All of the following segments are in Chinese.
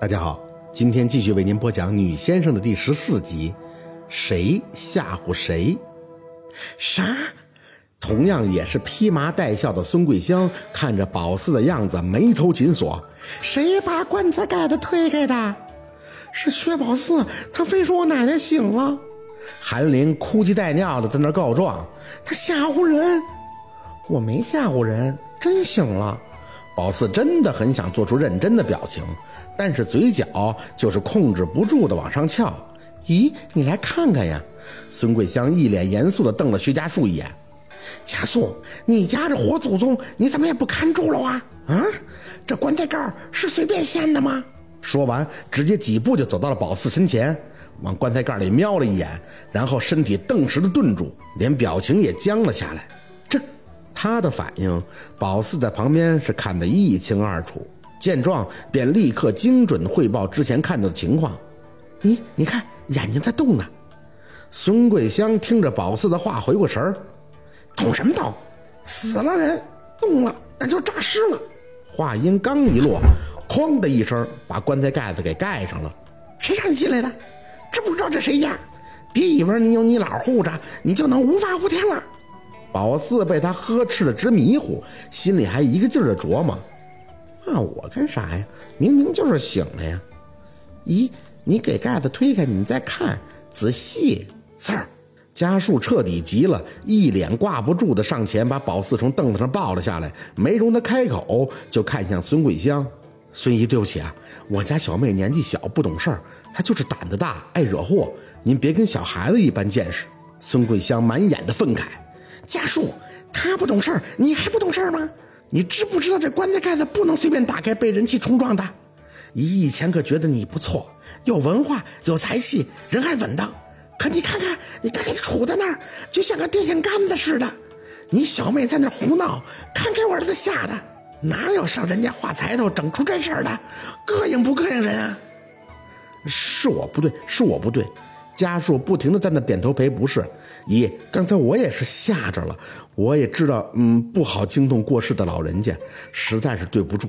大家好，今天继续为您播讲《女先生》的第十四集。谁吓唬谁？啥？同样也是披麻戴孝的孙桂香看着宝四的样子，眉头紧锁。谁把棺材盖子推开的？是薛宝四，他非说我奶奶醒了。韩林哭鸡带尿的在那告状，他吓唬人。我没吓唬人，真醒了。宝四真的很想做出认真的表情，但是嘴角就是控制不住的往上翘。咦，你来看看呀！孙桂香一脸严肃地瞪了薛家树一眼。家树，你家这活祖宗，你怎么也不看住了啊？啊，这棺材盖是随便掀的吗？说完，直接几步就走到了宝四身前，往棺材盖里瞄了一眼，然后身体顿时的顿住，连表情也僵了下来。他的反应，宝四在旁边是看得一清二楚。见状，便立刻精准汇报之前看到的情况。咦，你看，眼睛在动呢。孙桂香听着宝四的话，回过神儿。动什么动？死了人，动了那就诈尸了。话音刚一落，哐的一声，把棺材盖子给盖上了。谁让你进来的？知不知道这谁家？别以为你有你姥护着，你就能无法无天了。宝四被他呵斥的直迷糊，心里还一个劲儿的琢磨：骂我干啥呀？明明就是醒了呀。咦？你给盖子推开，你再看仔细。Sir，家树彻底急了，一脸挂不住的上前把宝四从凳子上抱了下来，没容他开口，就看向孙桂香。孙姨，对不起啊，我家小妹年纪小，不懂事儿，她就是胆子大，爱惹祸。您别跟小孩子一般见识。孙桂香满眼的愤慨。家树，他不懂事儿，你还不懂事儿吗？你知不知道这棺材盖子不能随便打开，被人气冲撞的？姨以前可觉得你不错。有文化，有才气，人还稳当。可你看看，你刚才杵在那儿，就像个电线杆子似的。你小妹在那胡闹，看给我儿子吓的，哪有上人家画财头整出这事儿的？膈应不膈应人啊？是我不对，是我不对。家树不停的在那点头赔不是。姨，刚才我也是吓着了，我也知道，嗯，不好惊动过世的老人家，实在是对不住。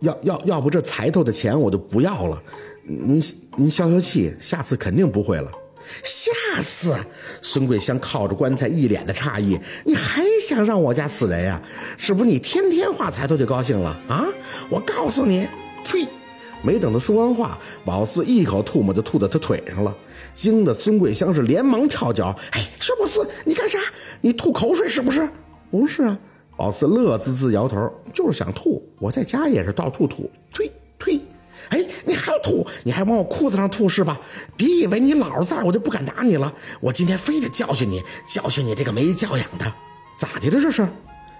要要要不这财头的钱我就不要了。您您消消气，下次肯定不会了。下次，孙桂香靠着棺材，一脸的诧异。你还想让我家死人呀？是不是你天天画财头就高兴了啊？我告诉你，呸！没等他说完话，宝四一口吐沫就吐到他腿上了，惊得孙桂香是连忙跳脚。哎，薛宝四，你干啥？你吐口水是不是？不是啊。宝四乐滋滋摇头，就是想吐。我在家也是到处吐，呸呸。哎，你还吐？你还往我裤子上吐是吧？别以为你老在，我就不敢打你了。我今天非得教训你，教训你这个没教养的。咋的了这是？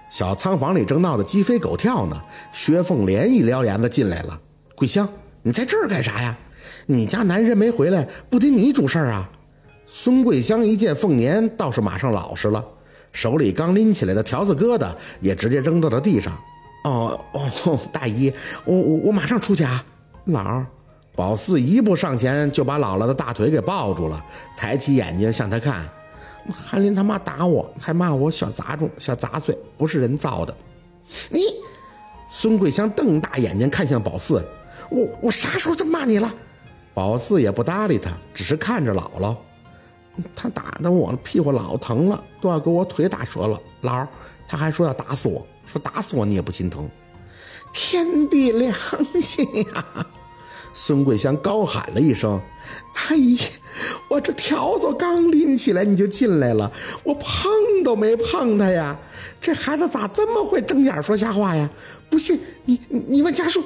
小仓房里正闹得鸡飞狗跳呢。薛凤莲一撩帘子进来了。桂香，你在这儿干啥呀？你家男人没回来，不得你主事儿啊？孙桂香一见凤年，倒是马上老实了，手里刚拎起来的条子疙瘩也直接扔到了地上。哦哦，大姨，我我我马上出去啊。姥儿，宝四一步上前就把姥姥的大腿给抱住了，抬起眼睛向他看。韩林他妈打我，还骂我小杂种、小杂碎，不是人造的。你，孙桂香瞪大眼睛看向宝四，我我啥时候这么骂你了？宝四也不搭理他，只是看着姥姥。他打的我屁股老疼了，都要给我腿打折了。姥儿，他还说要打死我，说打死我你也不心疼。天地良心呀！孙桂香高喊了一声：“大姨，我这条子刚拎起来你就进来了，我碰都没碰他呀！这孩子咋这么会睁眼说瞎话呀？不信你你问家树，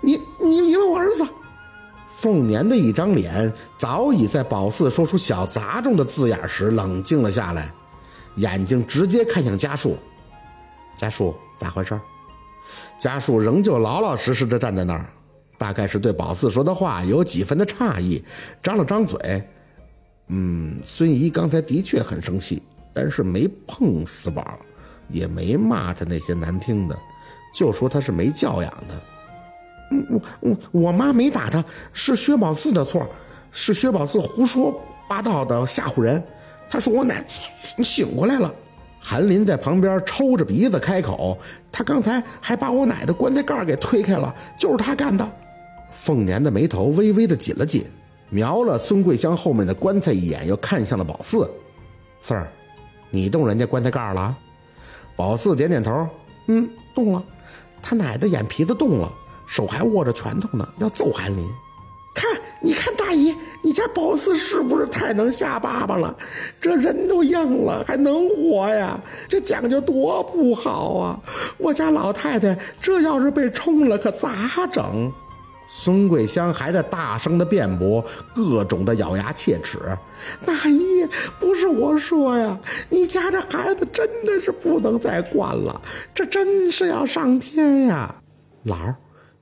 你你你问我儿子。”凤年的一张脸早已在宝四说出“小杂种”的字眼时冷静了下来，眼睛直接看向家树：“家树，咋回事？”家树仍旧老老实实的站在那儿。大概是对宝四说的话有几分的诧异，张了张嘴，嗯，孙姨刚才的确很生气，但是没碰四宝，也没骂他那些难听的，就说他是没教养的。嗯，我我我妈没打他，是薛宝四的错，是薛宝四胡说八道的吓唬人。他说我奶你醒过来了。韩林在旁边抽着鼻子开口，他刚才还把我奶的棺材盖给推开了，就是他干的。凤年的眉头微微的紧了紧，瞄了孙桂香后面的棺材一眼，又看向了宝四。四儿，你动人家棺材盖了？宝四点点头，嗯，动了。他奶的眼皮子动了，手还握着拳头呢，要揍韩林。看，你看大姨，你家宝四是不是太能吓爸爸了？这人都硬了，还能活呀？这讲究多不好啊！我家老太太这要是被冲了，可咋整？孙桂香还在大声的辩驳，各种的咬牙切齿。大姨，不是我说呀，你家这孩子真的是不能再惯了，这真是要上天呀！老儿，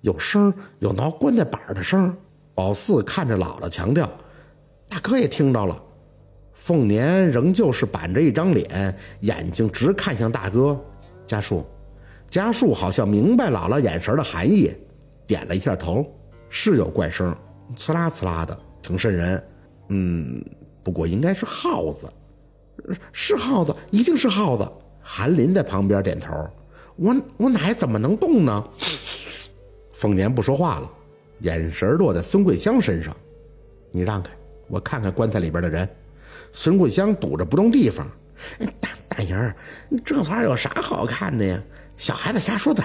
有声有挠棺材板的声。宝四看着姥姥强调，大哥也听着了。凤年仍旧是板着一张脸，眼睛直看向大哥。家树，家树好像明白姥姥眼神的含义。点了一下头，是有怪声，呲啦呲啦的，挺瘆人。嗯，不过应该是耗子，是耗子，一定是耗子。韩林在旁边点头。我我奶怎么能动呢？凤年不说话了，眼神落在孙桂香身上。你让开，我看看棺材里边的人。孙桂香堵着不动地方。大大爷，这玩意儿有啥好看的呀？小孩子瞎说的。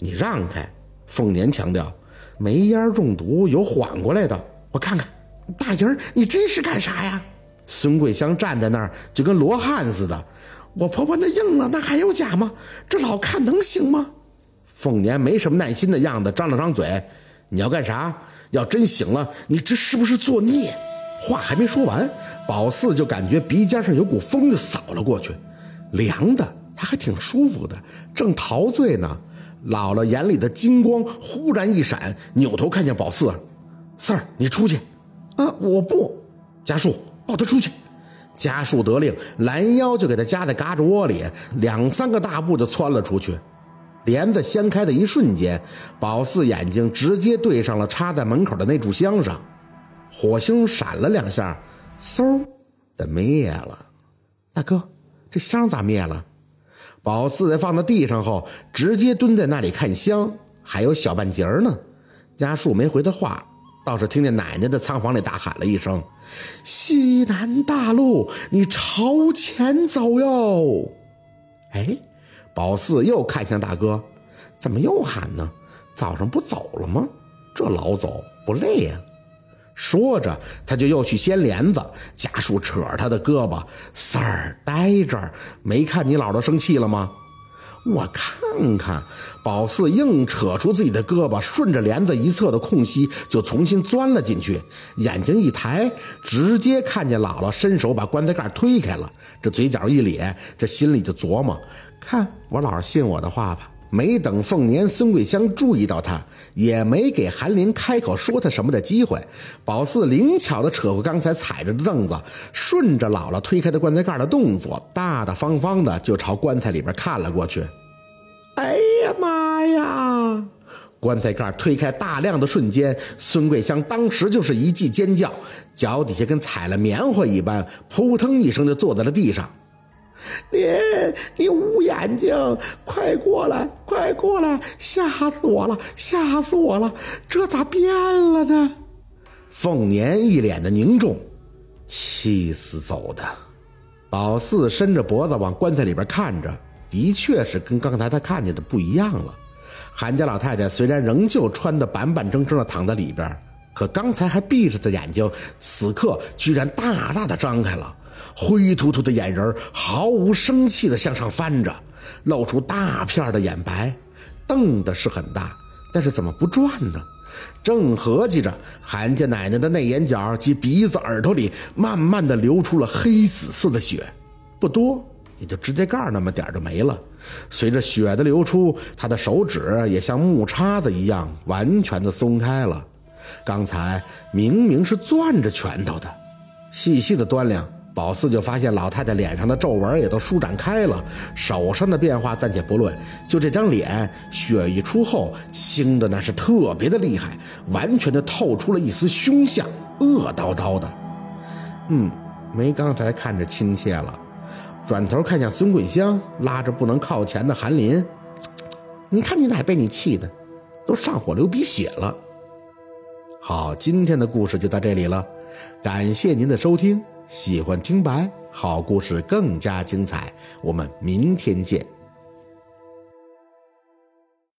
你让开。凤年强调：“煤烟中毒有缓过来的，我看看。”大爷，你这是干啥呀？孙桂香站在那儿就跟罗汉似的。我婆婆那硬了，那还有假吗？这老看能行吗？凤年没什么耐心的样子，张了张嘴：“你要干啥？要真醒了，你这是不是作孽？”话还没说完，宝四就感觉鼻尖上有股风就扫了过去，凉的，他还挺舒服的，正陶醉呢。姥姥眼里的金光忽然一闪，扭头看见宝四：“四儿，你出去。”“啊，我不。”家树抱他出去。家树得令，拦腰就给他夹在胳肢窝里，两三个大步就窜了出去。帘子掀开的一瞬间，宝四眼睛直接对上了插在门口的那炷香上，火星闪了两下，嗖的灭了。大哥，这香咋灭了？宝四在放到地上后，直接蹲在那里看香，还有小半截呢。家树没回他话，倒是听见奶奶在仓房里大喊了一声：“西南大路，你朝前走哟！”哎，宝四又看向大哥，怎么又喊呢？早上不走了吗？这老走不累呀？说着，他就又去掀帘子。家树扯着他的胳膊：“三儿，待这儿，没看你姥姥生气了吗？”我看看，宝四硬扯出自己的胳膊，顺着帘子一侧的空隙就重新钻了进去。眼睛一抬，直接看见姥姥伸手把棺材盖推开了。这嘴角一咧，这心里就琢磨：看我姥姥信我的话吧。没等凤年、孙桂香注意到他，也没给韩林开口说他什么的机会。宝四灵巧的扯过刚才踩着的凳子，顺着姥姥推开的棺材盖的动作，大大方方的就朝棺材里边看了过去。哎呀妈呀！棺材盖推开大亮的瞬间，孙桂香当时就是一记尖叫，脚底下跟踩了棉花一般，扑腾一声就坐在了地上。你你捂眼睛，快过来，快过来！吓死我了，吓死我了！这咋变了呢？凤年一脸的凝重，气死走的。宝四伸着脖子往棺材里边看着，的确是跟刚才他看见的不一样了。韩家老太太虽然仍旧穿得板板正正的躺在里边，可刚才还闭着的眼睛，此刻居然大大的张开了。灰突突的眼仁毫无生气地向上翻着，露出大片的眼白，瞪的是很大，但是怎么不转呢？正合计着，韩家奶奶的内眼角及鼻子、耳朵里慢慢的流出了黑紫色的血，不多，也就指甲盖那么点就没了。随着血的流出，她的手指也像木叉子一样完全的松开了。刚才明明是攥着拳头的，细细的端量。宝四就发现老太太脸上的皱纹也都舒展开了，手上的变化暂且不论，就这张脸，血一出后青的那是特别的厉害，完全的透出了一丝凶相，恶叨叨的。嗯，没刚才看着亲切了。转头看向孙桂香，拉着不能靠前的韩林，你看你奶被你气的，都上火流鼻血了。好，今天的故事就到这里了，感谢您的收听。喜欢听白好故事更加精彩，我们明天见。